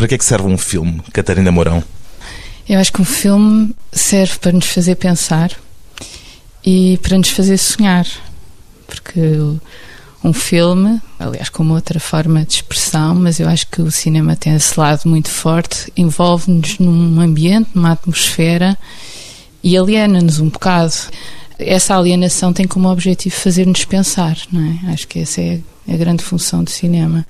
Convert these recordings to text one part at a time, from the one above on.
Para que é que serve um filme, Catarina Mourão? Eu acho que um filme serve para nos fazer pensar e para nos fazer sonhar. Porque um filme, aliás, como outra forma de expressão, mas eu acho que o cinema tem esse lado muito forte, envolve-nos num ambiente, numa atmosfera e aliena-nos um bocado. Essa alienação tem como objetivo fazer-nos pensar, não é? Acho que essa é a grande função do cinema.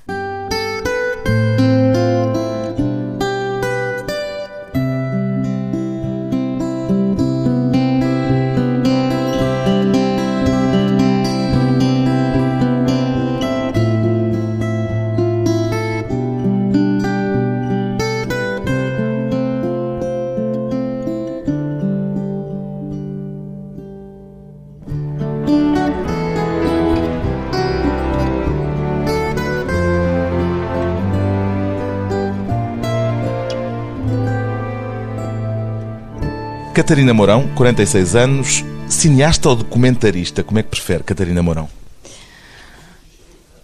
Catarina Mourão, 46 anos, cineasta ou documentarista? Como é que prefere, Catarina Mourão?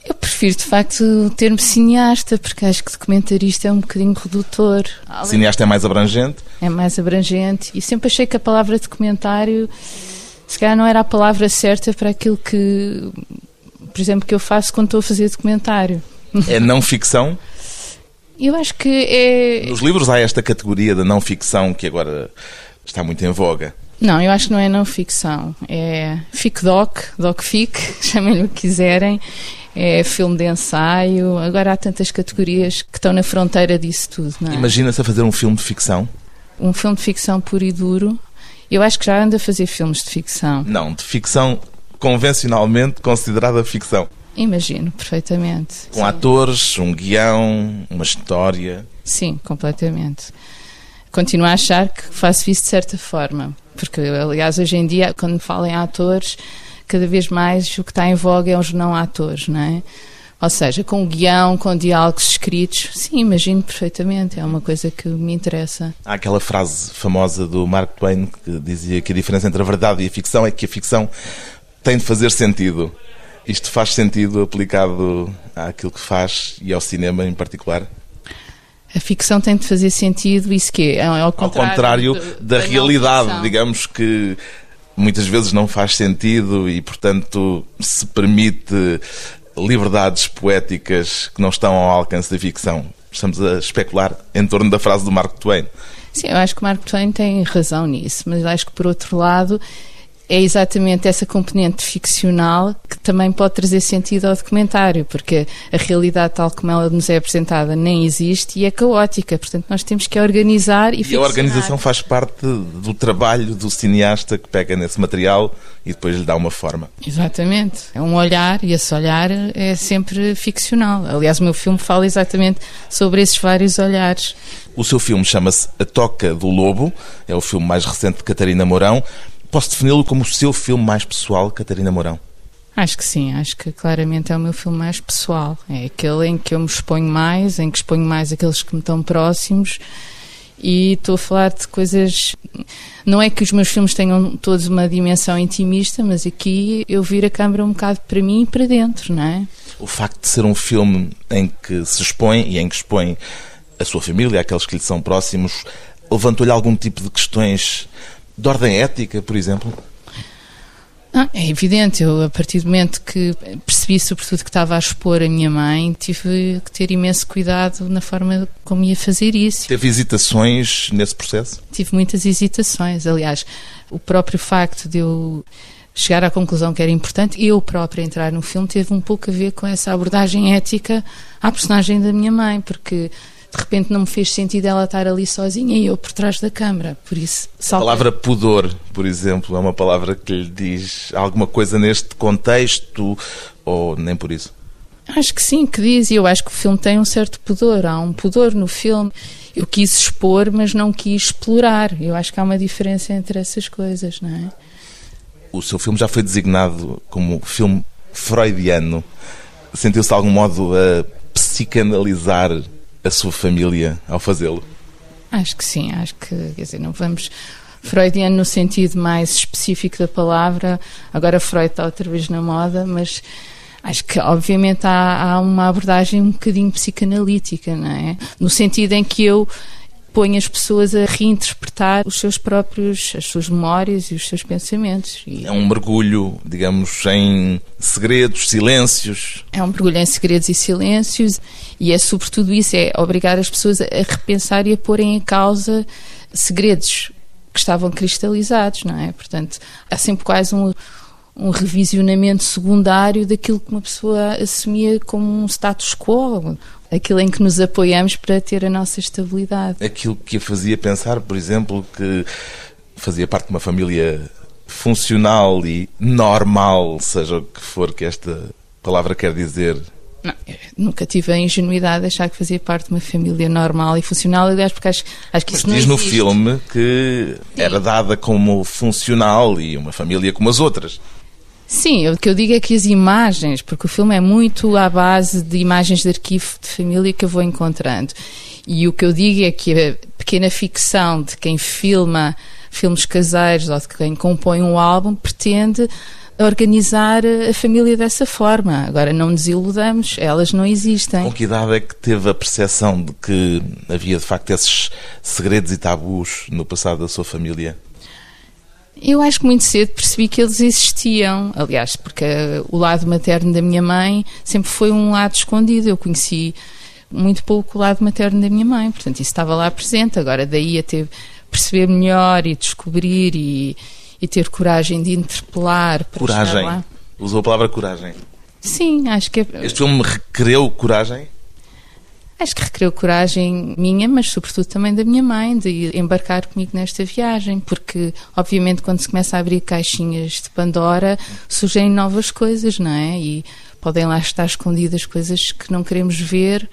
Eu prefiro, de facto, o termo cineasta, porque acho que documentarista é um bocadinho redutor. Cineasta é mais abrangente? É mais abrangente. E sempre achei que a palavra documentário, se calhar, não era a palavra certa para aquilo que, por exemplo, que eu faço quando estou a fazer documentário. É não ficção? Eu acho que é. Nos livros há esta categoria da não ficção que agora está muito em voga. Não, eu acho que não é não ficção. É fic-doc, doc-fic, chamem-lhe o que quiserem. É filme de ensaio. Agora há tantas categorias que estão na fronteira disso tudo. É? Imagina-se a fazer um filme de ficção? Um filme de ficção puro e duro. Eu acho que já anda a fazer filmes de ficção. Não, de ficção convencionalmente considerada ficção. Imagino, perfeitamente. Com Sim. atores, um guião, uma história. Sim, completamente continuo a achar que faço isso de certa forma. Porque, aliás, hoje em dia, quando falam em atores, cada vez mais o que está em voga é os não atores, não é? Ou seja, com guião, com diálogos escritos, sim, imagino perfeitamente, é uma coisa que me interessa. Há aquela frase famosa do Mark Twain que dizia que a diferença entre a verdade e a ficção é que a ficção tem de fazer sentido. Isto faz sentido aplicado àquilo que faz e ao cinema em particular? A ficção tem de fazer sentido, isso que é ao contrário, ao contrário da, da, realidade, digamos que muitas vezes não faz sentido e, portanto, se permite liberdades poéticas que não estão ao alcance da ficção. Estamos a especular em torno da frase do Mark Twain. Sim, eu acho que Mark Twain tem razão nisso, mas acho que, por outro lado, é exatamente essa componente ficcional que também pode trazer sentido ao documentário, porque a realidade tal como ela nos é apresentada nem existe e é caótica, portanto nós temos que organizar e, e a organização faz parte do trabalho do cineasta que pega nesse material e depois lhe dá uma forma. Exatamente, é um olhar e esse olhar é sempre ficcional. Aliás, o meu filme fala exatamente sobre esses vários olhares. O seu filme chama-se A Toca do Lobo, é o filme mais recente de Catarina Mourão. Posso defini-lo como o seu filme mais pessoal, Catarina Mourão? Acho que sim, acho que claramente é o meu filme mais pessoal. É aquele em que eu me exponho mais, em que exponho mais aqueles que me estão próximos e estou a falar de coisas. Não é que os meus filmes tenham todos uma dimensão intimista, mas aqui eu vir a câmera um bocado para mim e para dentro, não é? O facto de ser um filme em que se expõe e em que expõe a sua família, aqueles que lhe são próximos, levantou-lhe algum tipo de questões de ordem ética, por exemplo? Ah, é evidente, eu a partir do momento que percebi sobretudo que estava a expor a minha mãe, tive que ter imenso cuidado na forma como ia fazer isso. Teve hesitações nesse processo? Tive muitas hesitações, aliás, o próprio facto de eu chegar à conclusão que era importante eu própria entrar no filme teve um pouco a ver com essa abordagem ética à personagem da minha mãe, porque de repente não me fez sentido ela estar ali sozinha e eu por trás da câmara. Por isso. A palavra pudor, por exemplo, é uma palavra que lhe diz alguma coisa neste contexto ou nem por isso? Acho que sim, que diz, e eu acho que o filme tem um certo pudor, há um pudor no filme. Eu quis expor, mas não quis explorar. Eu acho que há uma diferença entre essas coisas, não é? O seu filme já foi designado como filme freudiano. Sentiu-se de algum modo a psicanalizar a sua família ao fazê-lo? Acho que sim, acho que, quer dizer, não vamos. Freudiano no sentido mais específico da palavra, agora Freud está outra vez na moda, mas Acho que, obviamente, há, há uma abordagem um bocadinho psicanalítica, não é? No sentido em que eu ponho as pessoas a reinterpretar os seus próprios, as suas memórias e os seus pensamentos. E é um mergulho, digamos, em segredos, silêncios. É um mergulho em segredos e silêncios e é sobretudo isso, é obrigar as pessoas a repensar e a porem em causa segredos que estavam cristalizados, não é? Portanto, há sempre quase um um revisionamento secundário daquilo que uma pessoa assumia como um status quo, aquilo em que nos apoiamos para ter a nossa estabilidade. Aquilo que a fazia pensar, por exemplo, que fazia parte de uma família funcional e normal, seja o que for que esta palavra quer dizer. Não, nunca tive a ingenuidade de achar que fazia parte de uma família normal e funcional, aliás, porque acho, acho que Mas isso não diz existe. no filme que era dada como funcional e uma família como as outras. Sim, o que eu digo é que as imagens, porque o filme é muito à base de imagens de arquivo de família que eu vou encontrando. E o que eu digo é que a pequena ficção de quem filma filmes caseiros ou de quem compõe um álbum pretende organizar a família dessa forma. Agora, não nos iludamos, elas não existem. Com que idade é que teve a percepção de que havia de facto esses segredos e tabus no passado da sua família? Eu acho que muito cedo percebi que eles existiam. Aliás, porque o lado materno da minha mãe sempre foi um lado escondido. Eu conheci muito pouco o lado materno da minha mãe, portanto, isso estava lá presente. Agora, daí a ter, perceber melhor e descobrir e, e ter coragem de interpelar. Para coragem. Usou a palavra coragem. Sim, acho que é. Este filme requereu coragem? Acho que requereu coragem minha, mas sobretudo também da minha mãe, de embarcar comigo nesta viagem, porque obviamente quando se começa a abrir caixinhas de Pandora surgem novas coisas, não é? E podem lá estar escondidas coisas que não queremos ver,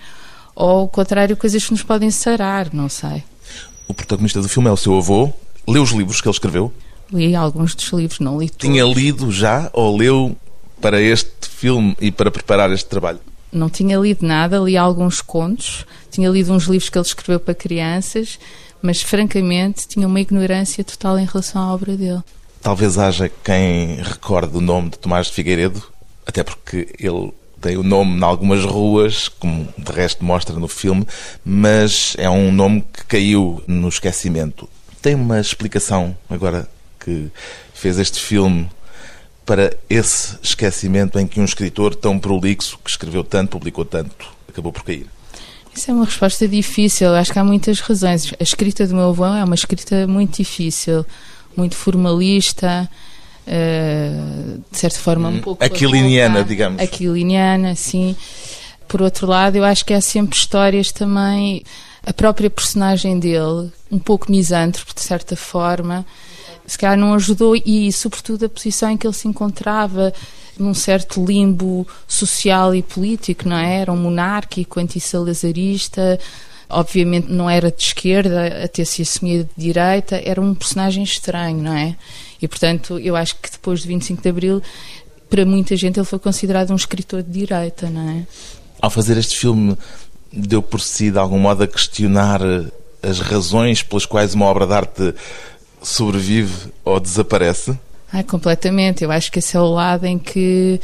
ou ao contrário, coisas que nos podem sarar, não sei. O protagonista do filme é o seu avô. Leu os livros que ele escreveu? Li alguns dos livros, não li todos. Tinha lido já ou leu para este filme e para preparar este trabalho? Não tinha lido nada, li alguns contos, tinha lido uns livros que ele escreveu para crianças, mas francamente tinha uma ignorância total em relação à obra dele. Talvez haja quem recorde o nome de Tomás de Figueiredo, até porque ele tem o nome em algumas ruas, como de resto mostra no filme, mas é um nome que caiu no esquecimento. Tem uma explicação agora que fez este filme para esse esquecimento em que um escritor tão prolixo, que escreveu tanto, publicou tanto, acabou por cair? Isso é uma resposta difícil. Acho que há muitas razões. A escrita do meu avô é uma escrita muito difícil, muito formalista, uh, de certa forma um pouco. Aquiliniana, digamos. Aquiliniana, sim. Por outro lado, eu acho que há sempre histórias também. A própria personagem dele, um pouco misântropo, de certa forma, se calhar não ajudou e, sobretudo, a posição em que ele se encontrava num certo limbo social e político, não é? Era um monárquico, anti-salazarista, obviamente não era de esquerda, até se assumia de direita, era um personagem estranho, não é? E, portanto, eu acho que depois de 25 de Abril, para muita gente ele foi considerado um escritor de direita, não é? Ao fazer este filme, deu por si, de algum modo, a questionar as razões pelas quais uma obra de arte sobrevive ou desaparece? Ah, completamente. Eu acho que esse é o lado em que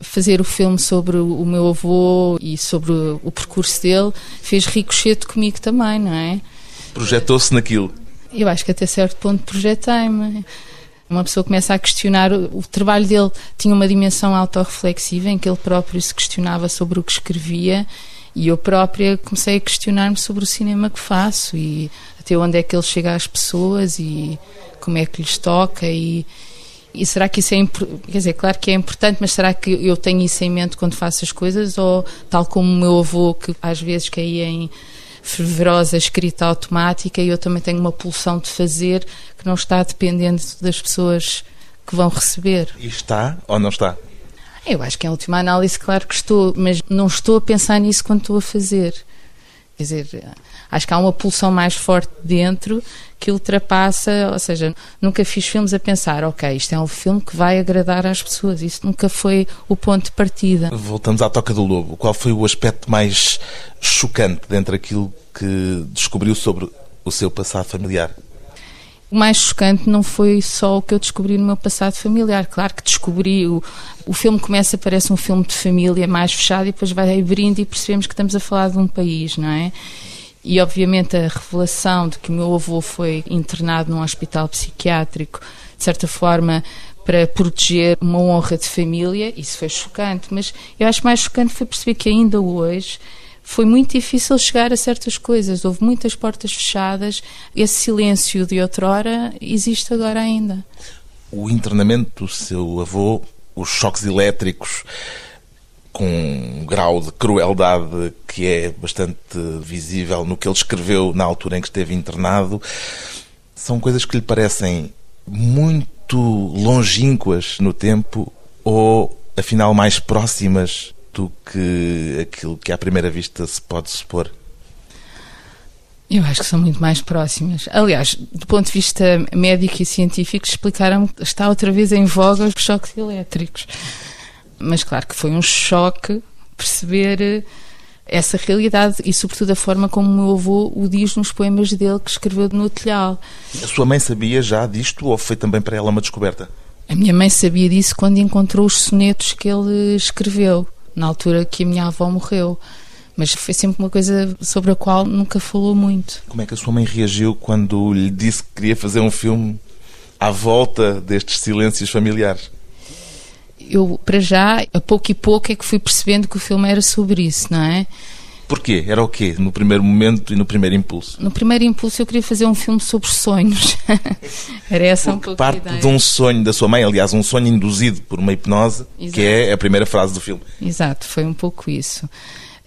fazer o filme sobre o meu avô e sobre o percurso dele fez ricochete comigo também, não é? Projetou-se naquilo? Eu acho que até certo ponto projetei-me. Uma pessoa começa a questionar. O trabalho dele tinha uma dimensão autorreflexiva em que ele próprio se questionava sobre o que escrevia e eu própria comecei a questionar-me sobre o cinema que faço e até onde é que ele chega às pessoas e como é que lhes toca e, e será que isso é quer dizer, claro que é importante, mas será que eu tenho isso em mente quando faço as coisas ou tal como o meu avô que às vezes caía em fervorosa escrita automática e eu também tenho uma pulsão de fazer que não está dependendo das pessoas que vão receber. E está ou não está? Eu acho que em última análise, claro que estou, mas não estou a pensar nisso quando estou a fazer. Quer dizer, acho que há uma pulsão mais forte dentro que ultrapassa, ou seja, nunca fiz filmes a pensar, ok, isto é um filme que vai agradar às pessoas. Isso nunca foi o ponto de partida. Voltamos à Toca do Lobo. Qual foi o aspecto mais chocante dentro daquilo que descobriu sobre o seu passado familiar? O mais chocante não foi só o que eu descobri no meu passado familiar. Claro que descobri. O, o filme começa, parece um filme de família mais fechado e depois vai abrindo e percebemos que estamos a falar de um país, não é? E obviamente a revelação de que o meu avô foi internado num hospital psiquiátrico, de certa forma, para proteger uma honra de família, isso foi chocante. Mas eu acho mais chocante foi perceber que ainda hoje foi muito difícil chegar a certas coisas. Houve muitas portas fechadas. Esse silêncio de outrora existe agora ainda. O internamento do seu avô, os choques elétricos, com um grau de crueldade que é bastante visível no que ele escreveu na altura em que esteve internado, são coisas que lhe parecem muito longínquas no tempo ou, afinal, mais próximas do que aquilo que à primeira vista se pode supor? Eu acho que são muito mais próximas. Aliás, do ponto de vista médico e científico, explicaram que está outra vez em voga os choques elétricos. Mas claro que foi um choque perceber eh, essa realidade e, sobretudo, a forma como o meu avô o diz nos poemas dele que escreveu no telhado. A sua mãe sabia já disto ou foi também para ela uma descoberta? A minha mãe sabia disso quando encontrou os sonetos que ele escreveu na altura que a minha avó morreu. Mas foi sempre uma coisa sobre a qual nunca falou muito. Como é que a sua mãe reagiu quando lhe disse que queria fazer um filme à volta destes silêncios familiares? Eu, para já, a pouco e pouco é que fui percebendo que o filme era sobre isso, não é? Porquê? Era o quê? No primeiro momento e no primeiro impulso? No primeiro impulso eu queria fazer um filme sobre sonhos. Era essa Porque um pouco parte de um sonho da sua mãe, aliás, um sonho induzido por uma hipnose, Exato. que é a primeira frase do filme. Exato, foi um pouco isso.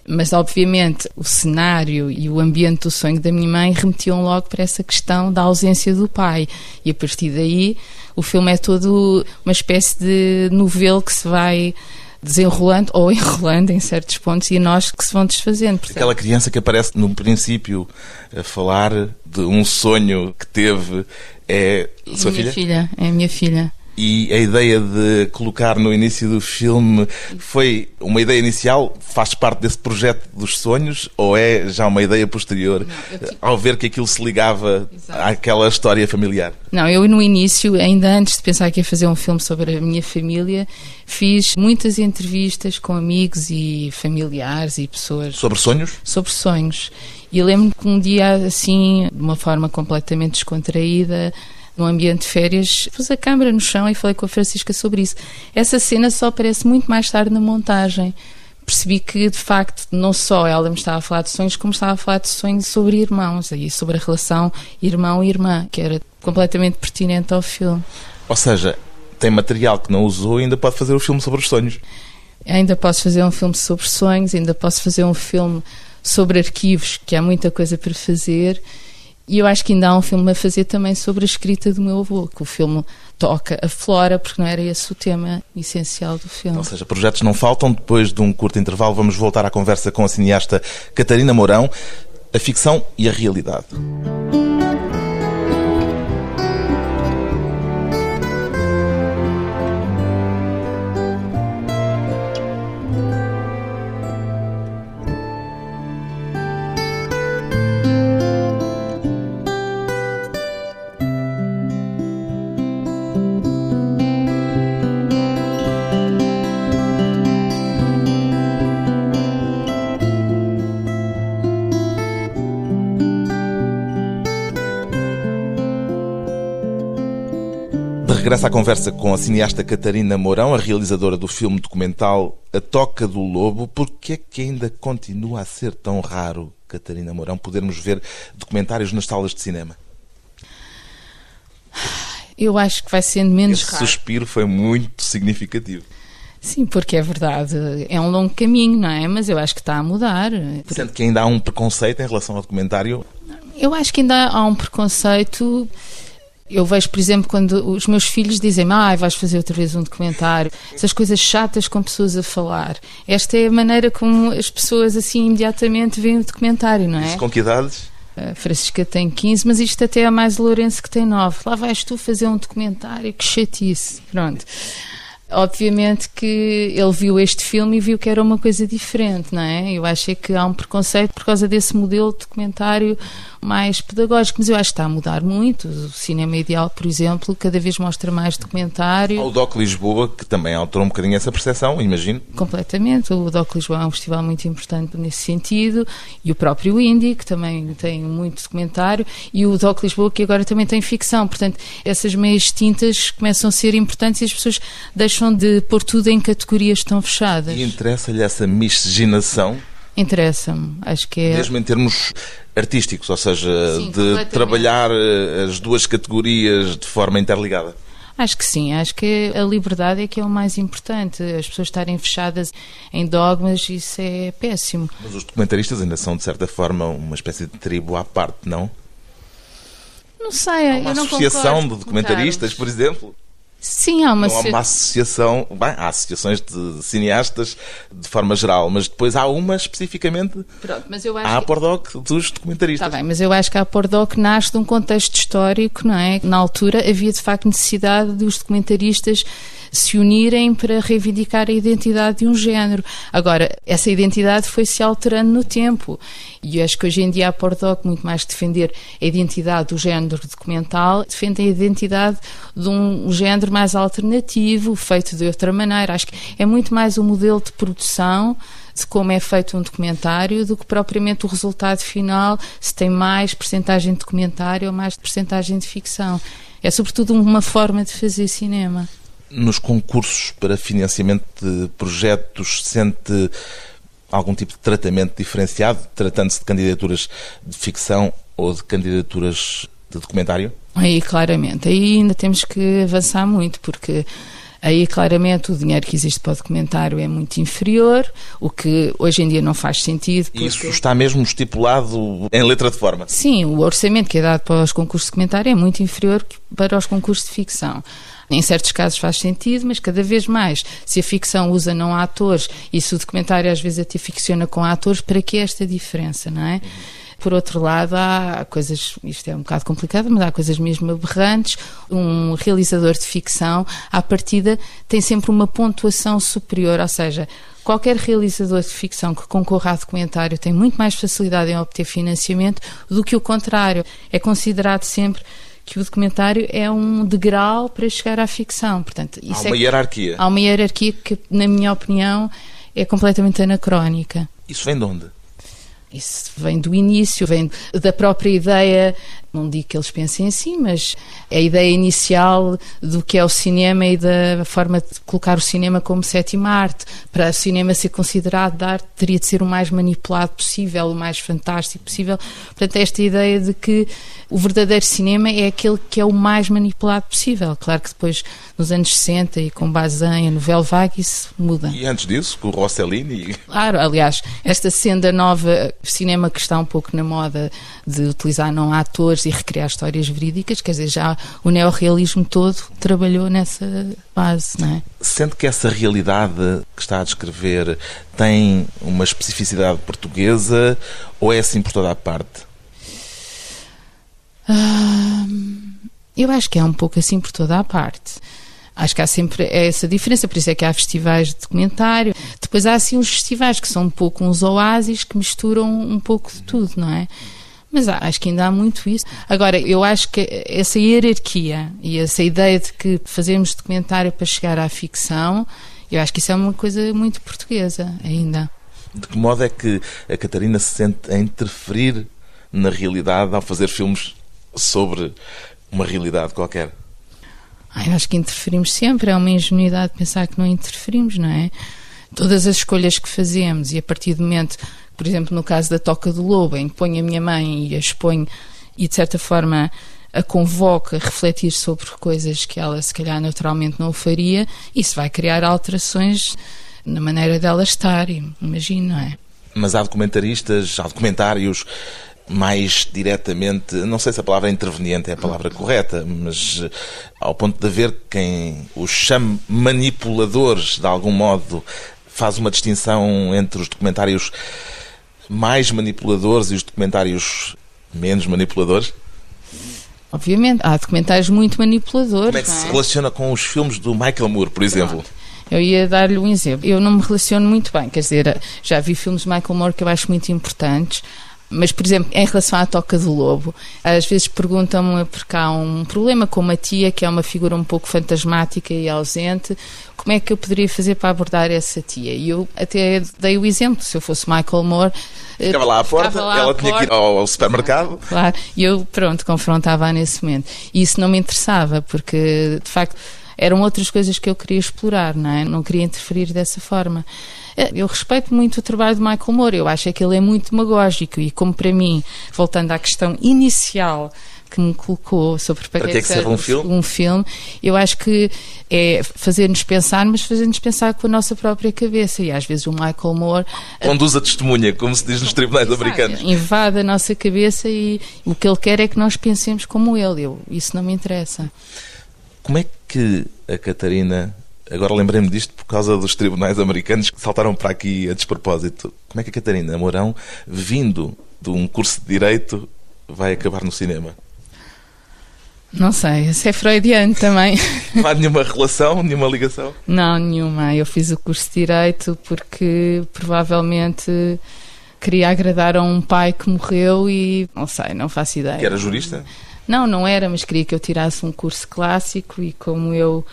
Mas, obviamente, o cenário e o ambiente do sonho da minha mãe remetiam logo para essa questão da ausência do pai. E a partir daí, o filme é todo uma espécie de novelo que se vai desenrolando ou enrolando em certos pontos e nós que se vão desfazendo. Percebe? Aquela criança que aparece no princípio a falar de um sonho que teve é a sua é minha filha? filha? É a minha filha. E a ideia de colocar no início do filme foi uma ideia inicial? Faz parte desse projeto dos sonhos? Ou é já uma ideia posterior Não, ao ver que aquilo se ligava Exato. àquela história familiar? Não, eu no início, ainda antes de pensar que ia fazer um filme sobre a minha família, fiz muitas entrevistas com amigos e familiares e pessoas. Sobre sonhos? Sobre sonhos. E eu lembro que um dia, assim, de uma forma completamente descontraída, num ambiente de férias, pus a câmera no chão e falei com a Francisca sobre isso. Essa cena só aparece muito mais tarde na montagem. Percebi que, de facto, não só ela me estava a falar de sonhos, como estava a falar de sonhos sobre irmãos e sobre a relação irmão-irmã, que era completamente pertinente ao filme. Ou seja, tem material que não usou e ainda pode fazer o um filme sobre os sonhos. Ainda posso fazer um filme sobre sonhos, ainda posso fazer um filme sobre arquivos, que há muita coisa para fazer e eu acho que ainda há um filme a fazer também sobre a escrita do meu avô, que o filme toca a flora, porque não era esse o tema essencial do filme. Ou seja, projetos não faltam. Depois de um curto intervalo, vamos voltar à conversa com a cineasta Catarina Mourão, a ficção e a realidade. À conversa com a cineasta Catarina Mourão, a realizadora do filme documental A Toca do Lobo. Por que é que ainda continua a ser tão raro, Catarina Mourão, podermos ver documentários nas salas de cinema? Eu acho que vai sendo menos Esse raro. suspiro foi muito significativo. Sim, porque é verdade, é um longo caminho, não é? Mas eu acho que está a mudar. Sendo que ainda há um preconceito em relação ao documentário? Eu acho que ainda há um preconceito eu vejo, por exemplo, quando os meus filhos dizem ah, vais fazer outra vez um documentário, essas coisas chatas com pessoas a falar. Esta é a maneira como as pessoas assim imediatamente veem o documentário, não é? Isso com que idades? A Francisca tem 15, mas isto até é mais Lourenço que tem 9. Lá vais tu fazer um documentário, que chatice. Pronto. Obviamente que ele viu este filme e viu que era uma coisa diferente, não é? Eu acho que há um preconceito por causa desse modelo de documentário mais pedagógico, mas eu acho que está a mudar muito. O cinema ideal, por exemplo, cada vez mostra mais documentário. O DOC Lisboa, que também alterou um bocadinho essa percepção, imagino. Completamente. O DOC Lisboa é um festival muito importante nesse sentido, e o próprio Indie, que também tem muito documentário, e o DOC Lisboa, que agora também tem ficção. Portanto, essas meias tintas começam a ser importantes e as pessoas deixam de pôr tudo em categorias tão fechadas. E interessa-lhe essa miscigenação? Interessa-me, acho que é. Mesmo em termos artísticos, ou seja, sim, de trabalhar eh, as duas categorias de forma interligada. Acho que sim, acho que a liberdade é que é o mais importante. As pessoas estarem fechadas em dogmas, isso é péssimo. Mas os documentaristas ainda são, de certa forma, uma espécie de tribo à parte, não? Não sei, Há uma eu não associação de documentaristas, por exemplo. Sim, há uma, há uma associação. Bem, há associações de cineastas de forma geral, mas depois há uma especificamente. Pronto, mas eu acho há a Pordoc dos documentaristas. Está bem, mas eu acho que a Pordoc nasce de um contexto histórico, não é? Na altura havia de facto necessidade dos documentaristas se unirem para reivindicar a identidade de um género. Agora, essa identidade foi se alterando no tempo e acho que hoje em dia a Pordoc, muito mais que defender a identidade do género documental, defende a identidade de um género mais alternativo, feito de outra maneira. Acho que é muito mais o um modelo de produção de como é feito um documentário do que propriamente o resultado final, se tem mais percentagem de documentário ou mais percentagem de ficção. É sobretudo uma forma de fazer cinema nos concursos para financiamento de projetos sente algum tipo de tratamento diferenciado, tratando-se de candidaturas de ficção ou de candidaturas de documentário? Aí, claramente. Aí ainda temos que avançar muito, porque aí claramente o dinheiro que existe para o documentário é muito inferior, o que hoje em dia não faz sentido. Porque... Isso está mesmo estipulado em letra de forma? Sim, o orçamento que é dado para os concursos de documentário é muito inferior para os concursos de ficção. Em certos casos faz sentido, mas cada vez mais, se a ficção usa não atores e se o documentário às vezes até ficciona com atores, para que esta diferença, não é? Por outro lado, há coisas, isto é um bocado complicado, mas há coisas mesmo aberrantes. Um realizador de ficção, à partida, tem sempre uma pontuação superior, ou seja, qualquer realizador de ficção que concorra a documentário tem muito mais facilidade em obter financiamento do que o contrário. É considerado sempre que o documentário é um degrau para chegar à ficção. Portanto, há uma é, hierarquia. Há uma hierarquia que, na minha opinião, é completamente anacrónica. Isso vem de onde? Isso vem do início, vem da própria ideia, não digo que eles pensem assim, mas a ideia inicial do que é o cinema e da forma de colocar o cinema como sétima arte. Para o cinema ser considerado de arte, teria de ser o mais manipulado possível, o mais fantástico possível. Portanto, esta ideia de que o verdadeiro cinema é aquele que é o mais manipulado possível. Claro que depois, nos anos 60 e com base em a novela vague, isso muda. E antes disso, com o Rossellini? Claro, aliás, esta senda nova cinema que está um pouco na moda de utilizar não atores e recriar histórias verídicas, quer dizer, já o neorrealismo todo trabalhou nessa base, não é? Sente que essa realidade que está a descrever tem uma especificidade portuguesa ou é assim por toda a parte? eu acho que é um pouco assim por toda a parte. Acho que há sempre essa diferença, por isso é que há festivais de documentário. Depois há assim uns festivais que são um pouco uns oásis que misturam um pouco de tudo, não é? Mas acho que ainda há muito isso. Agora, eu acho que essa hierarquia e essa ideia de que fazemos documentário para chegar à ficção, eu acho que isso é uma coisa muito portuguesa ainda. De que modo é que a Catarina se sente a interferir na realidade ao fazer filmes sobre uma realidade qualquer? eu acho que interferimos sempre, é uma ingenuidade pensar que não interferimos, não é? Todas as escolhas que fazemos e a partir do momento, por exemplo, no caso da Toca do Lobo, em que ponho a minha mãe e a exponho e de certa forma a convoca a refletir sobre coisas que ela se calhar naturalmente não faria, isso vai criar alterações na maneira dela estar, imagino, não é? Mas há documentaristas, há documentários mais diretamente, não sei se a palavra interveniente é a palavra correta, mas eh, ao ponto de haver quem os chame manipuladores, de algum modo, faz uma distinção entre os documentários mais manipuladores e os documentários menos manipuladores? Obviamente, há documentários muito manipuladores. Como é que se é? relaciona com os filmes do Michael Moore, por exemplo? Pronto. Eu ia dar-lhe um exemplo. Eu não me relaciono muito bem, quer dizer, já vi filmes de Michael Moore que eu acho muito importantes. Mas, por exemplo, em relação à Toca do Lobo, às vezes perguntam-me porque há um problema com uma tia que é uma figura um pouco fantasmática e ausente, como é que eu poderia fazer para abordar essa tia? E eu até dei o exemplo, se eu fosse Michael Moore... Eh, ficava lá à porta, lá ela à tinha porta, que ir ao, supermercado. Claro, e eu, pronto, confrontava-a nesse momento. E isso não me interessava, porque, de facto eram outras coisas que eu queria explorar, não é? Não queria interferir dessa forma. Eh, eu respeito muito o trabalho de Michael Moore, eu acho que ele é muito demagógico e como para mim, voltando à questão inicial que me colocou sobre para que é que serve um filme? um filme, eu acho que é fazer-nos pensar, mas fazer-nos pensar com a nossa própria cabeça. E às vezes o Michael Moore. Conduz a testemunha, como se diz nos tribunais americanos. Invade a nossa cabeça e o que ele quer é que nós pensemos como ele. Eu, isso não me interessa. Como é que a Catarina. Agora lembrei-me disto por causa dos tribunais americanos que saltaram para aqui a despropósito. Como é que a Catarina Mourão, vindo de um curso de Direito, vai acabar no cinema? Não sei, isso é freudiano também. Não há nenhuma relação, nenhuma ligação? Não, nenhuma. Eu fiz o curso de Direito porque provavelmente queria agradar a um pai que morreu e não sei, não faço ideia. Que era jurista? Não, não era, mas queria que eu tirasse um curso clássico e como eu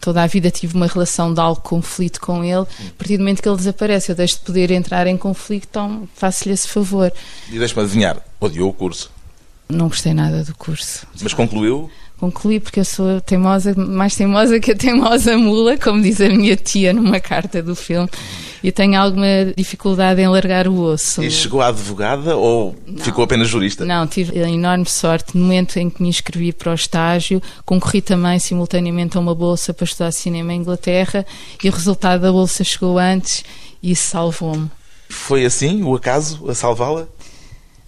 toda a vida tive uma relação de algo conflito com ele, a partir do momento que ele desaparece, eu deixo de poder entrar em conflito, então faço-lhe esse favor. E deixe-me adivinhar, odiou o curso? Não gostei nada do curso. Mas concluiu? Concluí porque eu sou teimosa, mais teimosa que a teimosa mula, como diz a minha tia numa carta do filme, e tenho alguma dificuldade em largar o osso. E chegou a advogada ou não, ficou apenas jurista? Não, tive a enorme sorte. No momento em que me inscrevi para o estágio, concorri também simultaneamente a uma bolsa para estudar cinema em Inglaterra e o resultado da bolsa chegou antes e salvou-me. Foi assim o acaso a salvá-la?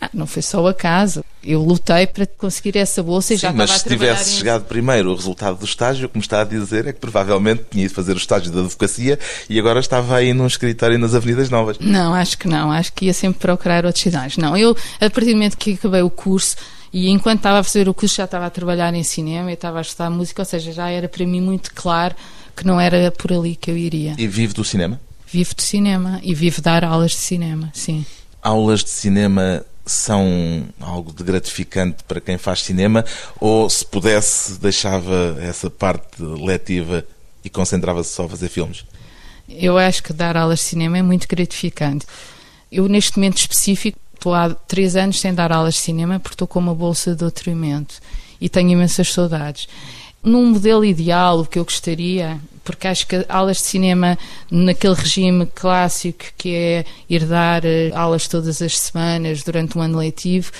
Ah, não foi só o acaso. Eu lutei para conseguir essa bolsa e Sim, já mas estava se tivesse em... chegado primeiro o resultado do estágio, como está a dizer, é que provavelmente tinha ido fazer o estágio da advocacia e agora estava aí num escritório nas Avenidas Novas. Não, acho que não. Acho que ia sempre procurar outros cidades. Não, eu, a partir do momento que acabei o curso, e enquanto estava a fazer o curso já estava a trabalhar em cinema e estava a estudar música, ou seja, já era para mim muito claro que não era por ali que eu iria. E vive do cinema? Vivo de cinema e vivo dar aulas de cinema, sim. Aulas de cinema são algo de gratificante para quem faz cinema ou se pudesse deixava essa parte letiva e concentrava-se só a fazer filmes? Eu acho que dar aulas de cinema é muito gratificante. Eu, neste momento específico, estou há três anos sem dar aulas de cinema porque estou com uma bolsa de doutoramento e tenho imensas saudades. Num modelo ideal, o que eu gostaria porque acho que aulas de cinema naquele regime clássico que é ir dar eh, aulas todas as semanas durante um ano letivo,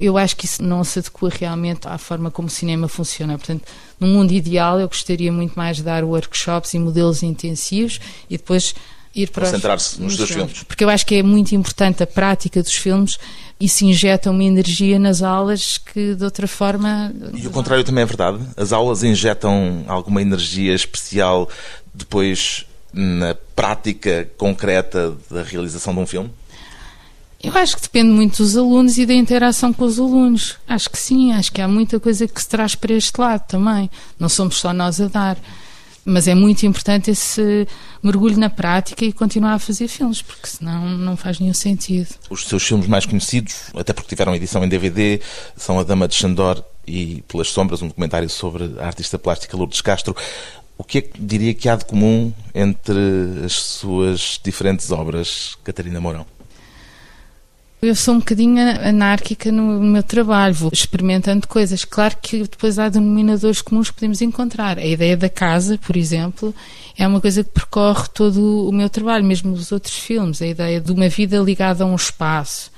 eu acho que isso não se adequa realmente à forma como o cinema funciona. Portanto, no mundo ideal, eu gostaria muito mais de dar workshops e modelos intensivos e depois ir para concentrar-se nos dois filmes. Porque eu acho que é muito importante a prática dos filmes e se injeta uma energia nas aulas que de outra forma. E o contrário também é verdade. As aulas injetam alguma energia especial depois na prática concreta da realização de um filme? Eu acho que depende muito dos alunos e da interação com os alunos. Acho que sim, acho que há muita coisa que se traz para este lado também. Não somos só nós a dar. Mas é muito importante esse mergulho na prática e continuar a fazer filmes, porque senão não faz nenhum sentido. Os seus filmes mais conhecidos, até porque tiveram edição em DVD, são A Dama de Xandor e Pelas Sombras, um documentário sobre a artista plástica Lourdes Castro. O que é que diria que há de comum entre as suas diferentes obras, Catarina Mourão? Eu sou um bocadinho anárquica no meu trabalho, vou experimentando coisas. Claro que depois há denominadores comuns que podemos encontrar. A ideia da casa, por exemplo, é uma coisa que percorre todo o meu trabalho, mesmo os outros filmes. A ideia de uma vida ligada a um espaço.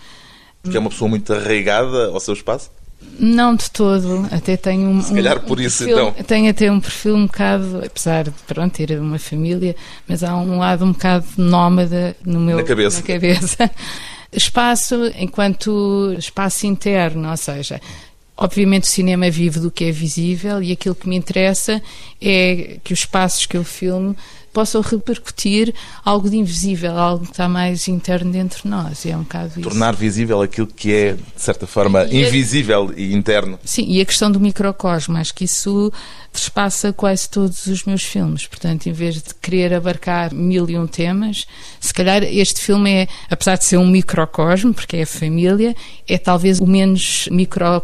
Porque é uma pessoa muito arraigada ao seu espaço? Não de todo, até tenho um. Se calhar por um isso perfil, então. Tenho até um perfil um bocado, apesar de pronto, ter uma família, mas há um lado um bocado nómada no meu, na cabeça. Na cabeça. Espaço enquanto espaço interno, ou seja, Obviamente o cinema vive do que é visível e aquilo que me interessa é que os espaços que eu filmo possam repercutir algo de invisível, algo que está mais interno dentro de nós. É um bocado isso. Tornar visível aquilo que é, de certa forma, e invisível e interno. Sim, e a questão do microcosmo, acho que isso trespassa quase todos os meus filmes. Portanto, em vez de querer abarcar mil e um temas, se calhar este filme é, apesar de ser um microcosmo, porque é a família, é talvez o menos micro.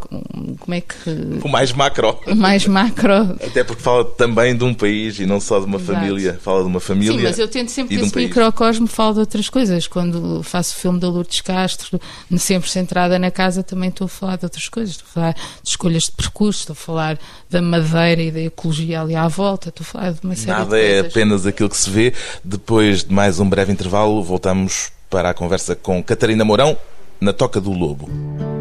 Como é que. O mais macro. O mais macro. Até porque fala também de um país e não só de uma Exato. família. Fala de uma família. Sim, mas eu tento sempre que esse um microcosmo fale de outras coisas. Quando faço o filme da Lourdes Castro, sempre centrada na casa, também estou a falar de outras coisas. Estou a falar de escolhas de percurso, estou a falar da madeira e da ecologia ali à volta, estou a falar de uma série Nada de é apenas aquilo que se vê. Depois de mais um breve intervalo, voltamos para a conversa com Catarina Mourão na Toca do Lobo.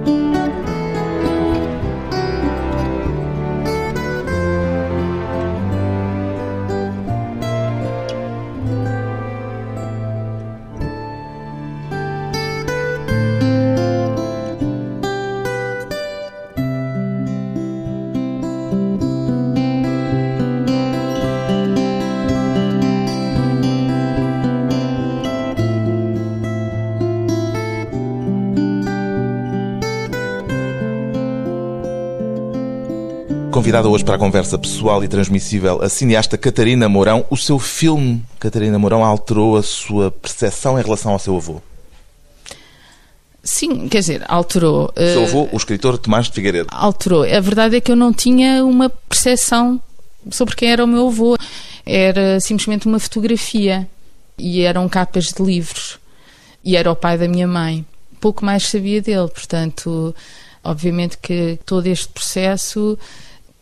Convidada hoje para a conversa pessoal e transmissível a cineasta Catarina Mourão. O seu filme, Catarina Mourão, alterou a sua percepção em relação ao seu avô? Sim, quer dizer, alterou. O seu avô, o escritor Tomás de Figueiredo. Alterou. A verdade é que eu não tinha uma percepção sobre quem era o meu avô. Era simplesmente uma fotografia. E eram capas de livros. E era o pai da minha mãe. Pouco mais sabia dele. Portanto, obviamente que todo este processo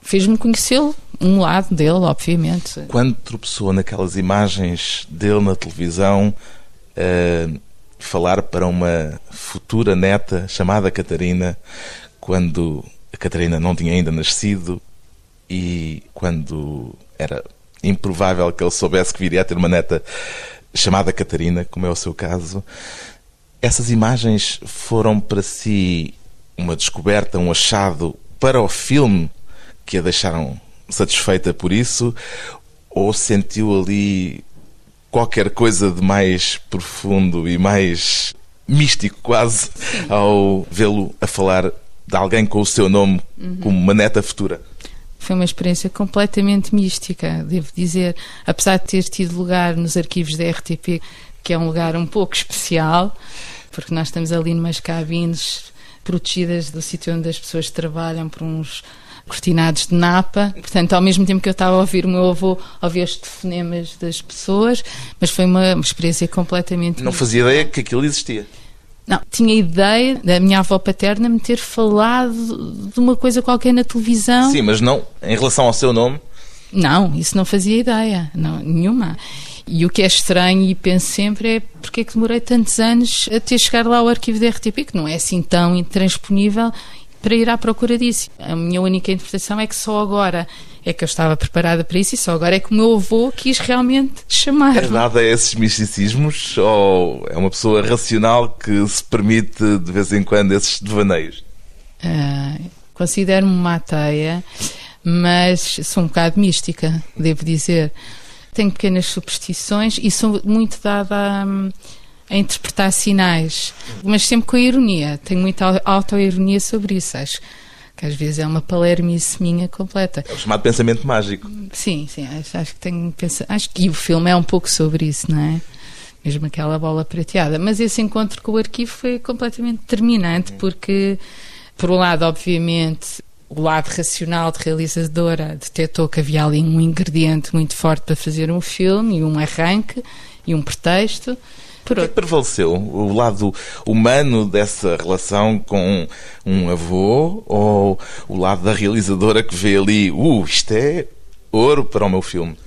fez-me conhecê-lo, um lado dele, obviamente. Quando tropeçou naquelas imagens dele na televisão, uh, falar para uma futura neta chamada Catarina, quando a Catarina não tinha ainda nascido e quando era improvável que ele soubesse que viria a ter uma neta chamada Catarina, como é o seu caso, essas imagens foram para si uma descoberta, um achado para o filme que a deixaram satisfeita por isso? Ou sentiu ali qualquer coisa de mais profundo e mais místico, quase, ao vê-lo a falar de alguém com o seu nome uhum. como uma neta futura? Foi uma experiência completamente mística, devo dizer. Apesar de ter tido lugar nos arquivos da RTP, que é um lugar um pouco especial, porque nós estamos ali numas cabines protegidas do sítio onde as pessoas trabalham por uns cortinados de napa. Portanto, ao mesmo tempo que eu estava a ouvir o meu avô, ouvir os telefonemas das pessoas, mas foi uma, experiência completamente. Não fazia ideia que aquilo existia. Não, tinha ideia da minha avó paterna me ter falado de uma coisa qualquer na televisão. Sim, mas não em relação ao seu nome? Não, isso não fazia ideia, não, nenhuma. E o que é estranho e penso sempre é porque é que demorei tantos anos a ter chegado lá ao arquivo da RTP, que não é assim tão intransponível para ir à procura disso. A minha única interpretação é que só agora é que eu estava preparada para isso e só agora é que o meu avô quis realmente chamar. É nada a esses misticismos ou é uma pessoa racional que se permite de vez em quando esses devaneios? Uh, Considero-me uma ateia, mas sou um bocado mística, devo dizer. Tenho pequenas superstições e sou muito dada a a interpretar sinais, mas sempre com ironia. Tenho muita auto-ironia sobre isso, acho que às vezes é uma palermice minha completa. É o chamado pensamento mágico. Sim, sim, acho, acho que tenho acho que o filme é um pouco sobre isso, não é? Mesmo aquela bola prateada. Mas esse encontro com o arquivo foi completamente determinante, porque, por um lado, obviamente, o lado racional de realizadora detectou que havia ali um ingrediente muito forte para fazer um filme e um arranque e um pretexto. Por... O que, é que prevaleceu? O lado humano dessa relação com um avô ou o lado da realizadora que vê ali, uh, isto é ouro para o meu filme?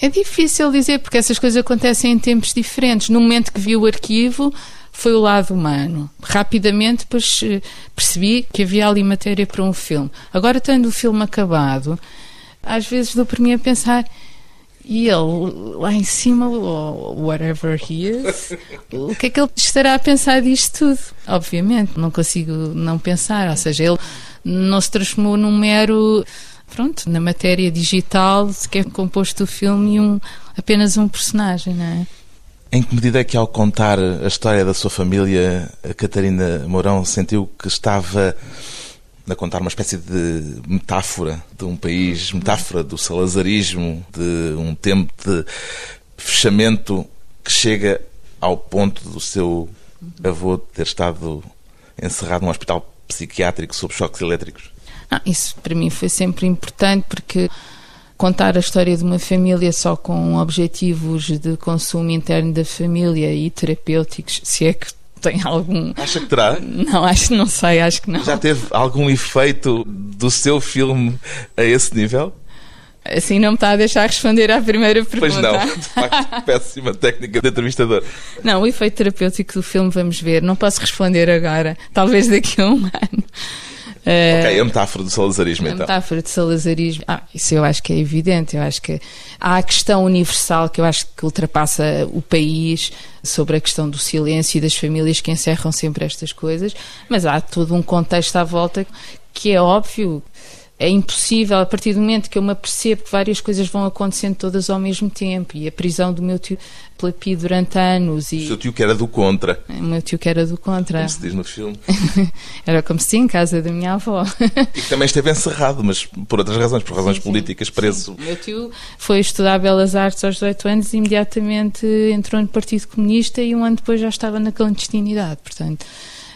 É difícil dizer, porque essas coisas acontecem em tempos diferentes. No momento que vi o arquivo, foi o lado humano. Rapidamente depois eh, percebi que havia ali matéria para um filme. Agora, tendo o filme acabado, às vezes dou por mim a pensar e ele lá em cima, whatever he is, o que é que ele estará a pensar disto tudo? Obviamente, não consigo não pensar. Ou seja, ele não se transformou num mero pronto, na matéria digital, que é composto o filme e um, apenas um personagem, não é? Em que medida é que, ao contar a história da sua família, a Catarina Mourão sentiu que estava a contar uma espécie de metáfora de um país, metáfora do salazarismo, de um tempo de fechamento que chega ao ponto do seu avô ter estado encerrado num hospital psiquiátrico sob choques elétricos? Ah, isso para mim foi sempre importante porque contar a história de uma família só com objetivos de consumo interno da família e terapêuticos, se é que tem algum. Acha que terá? Não, acho não sei, acho que não. Já teve algum efeito do seu filme a esse nível? Assim não me está a deixar responder à primeira pergunta. Pois não, de facto, péssima técnica de entrevistador. Não, o efeito terapêutico do filme vamos ver. Não posso responder agora, talvez daqui a um ano. Uh, ok, a metáfora do salazarismo a então. A metáfora do salazarismo, ah, isso eu acho que é evidente. Eu acho que há a questão universal que eu acho que ultrapassa o país sobre a questão do silêncio e das famílias que encerram sempre estas coisas, mas há todo um contexto à volta que é óbvio é impossível, a partir do momento que eu me apercebo que várias coisas vão acontecendo todas ao mesmo tempo, e a prisão do meu tio pela PI durante anos. E... O seu tio que era do contra. O meu tio que era do contra. Como se diz no filme. era como se em casa da minha avó. e que também esteve encerrado, mas por outras razões, por razões sim, políticas, preso. Sim. O meu tio foi estudar Belas Artes aos 18 anos e imediatamente entrou no Partido Comunista e um ano depois já estava na clandestinidade, portanto...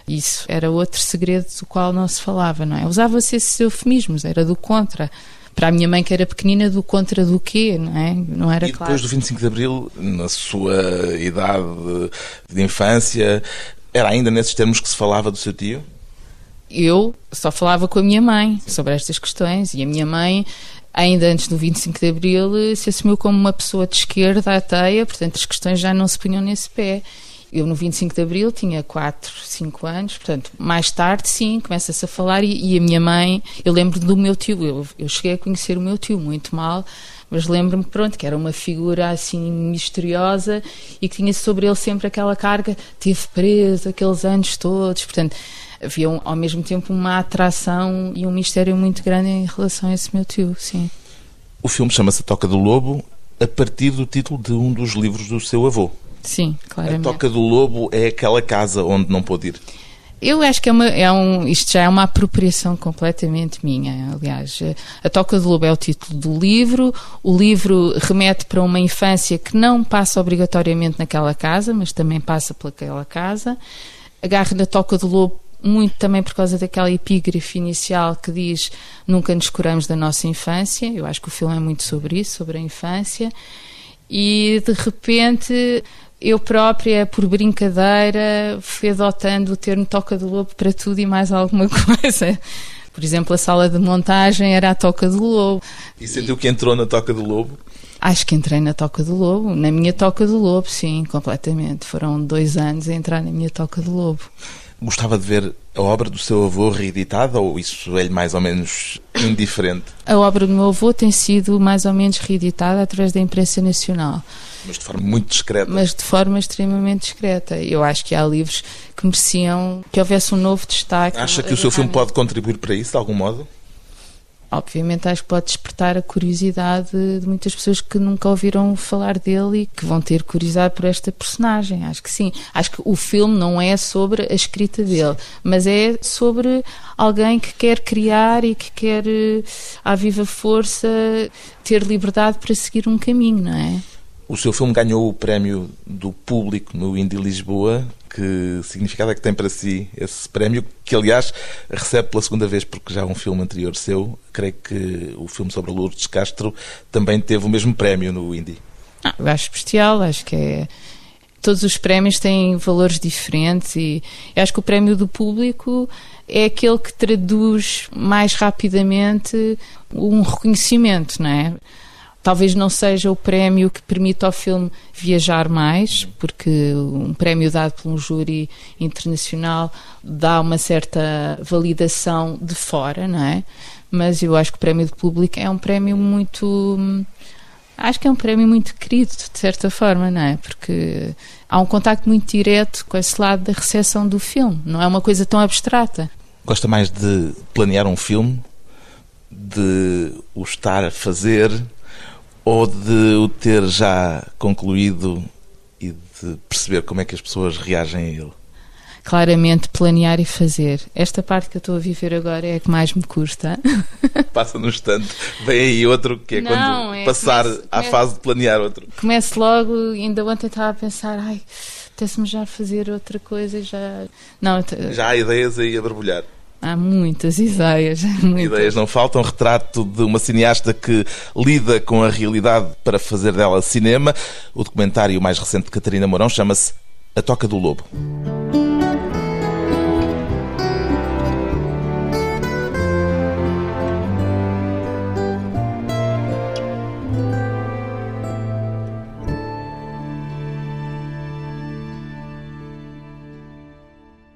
Isso era outro segredo do qual não se falava, não é? Usava-se esses eufemismos, era do contra. Para a minha mãe, que era pequenina, do contra do quê, não é? Não era e claro. depois do 25 de Abril, na sua idade de infância, era ainda nesses termos que se falava do seu tio? Eu só falava com a minha mãe sobre estas questões e a minha mãe ainda antes do 25 de Abril, se assumiu como uma pessoa de esquerda ateia, portanto as questões já não se punham nesse pé. Eu, no 25 de Abril, tinha 4, 5 anos, portanto, mais tarde, sim, começa-se a falar. E, e, a minha mãe, eu lembro do meu tio, eu, eu cheguei a conhecer o meu tio muito mal, mas lembro-me, pronto, que era uma figura assim misteriosa e que tinha sobre ele sempre aquela carga, teve preso aqueles anos todos, portanto, havia ao mesmo tempo uma atração e um mistério muito grande em relação a esse meu tio, sim. O filme chama-se Toca do Lobo a partir do título de um dos livros do seu avô. Sim, claramente. A Toca do Lobo é aquela casa onde não pôde ir. Eu acho que é, uma, é um, isto já é uma apropriação completamente minha. Aliás, A Toca do Lobo é o título do livro. O livro remete para uma infância que não passa obrigatoriamente naquela casa, mas também passa pelaquela casa. Agarro na Toca do Lobo muito também por causa daquela epígrafe inicial que diz nunca nos curamos da nossa infância. Eu acho que o filme é muito sobre isso, sobre a infância. E de repente eu própria, por brincadeira, fui adotando o termo toca do lobo para tudo e mais alguma coisa. Por exemplo, a sala de montagem era a toca do lobo. E sentiu que entrou na toca do lobo? Acho que entrei na toca do lobo, na minha toca do lobo, sim, completamente. Foram dois anos a entrar na minha toca do lobo. Gostava de ver a obra do seu avô reeditada ou isso é-lhe mais ou menos indiferente? A obra do meu avô tem sido mais ou menos reeditada através da imprensa nacional. Mas de forma muito discreta. Mas de forma extremamente discreta. Eu acho que há livros que mereciam que houvesse um novo destaque. Acha que o seu filme pode contribuir para isso, de algum modo? Obviamente acho que pode despertar a curiosidade de muitas pessoas que nunca ouviram falar dele e que vão ter curiosidade por esta personagem. Acho que sim. Acho que o filme não é sobre a escrita dele, mas é sobre alguém que quer criar e que quer, eh, à viva força, ter liberdade para seguir um caminho, não é? O seu filme ganhou o prémio do público no Indy Lisboa. Que significado é que tem para si esse prémio, que aliás recebe pela segunda vez, porque já um filme anterior seu, creio que o filme sobre Lourdes Castro também teve o mesmo prémio no Indy. Ah, acho especial, acho que é todos os prémios têm valores diferentes e acho que o prémio do público é aquele que traduz mais rapidamente um reconhecimento, não é? Talvez não seja o prémio que permita ao filme viajar mais, porque um prémio dado por um júri internacional dá uma certa validação de fora, não é? Mas eu acho que o prémio do público é um prémio muito. Acho que é um prémio muito querido, de certa forma, não é? Porque há um contacto muito direto com esse lado da recepção do filme, não é uma coisa tão abstrata. Gosta mais de planear um filme de o estar a fazer ou de o ter já concluído e de perceber como é que as pessoas reagem a ele? Claramente planear e fazer. Esta parte que eu estou a viver agora é a que mais me custa. Passa no instante, vem aí outro que é Não, quando é, passar comece- à comece- fase de planear outro. Começo logo, ainda ontem estava a pensar, ai, apetece-me já fazer outra coisa e já. Não, Já há ideias aí a borbulhar. Há muitas ideias. Muitas. Ideias não faltam. Retrato de uma cineasta que lida com a realidade para fazer dela cinema. O documentário mais recente de Catarina Mourão chama-se A Toca do Lobo.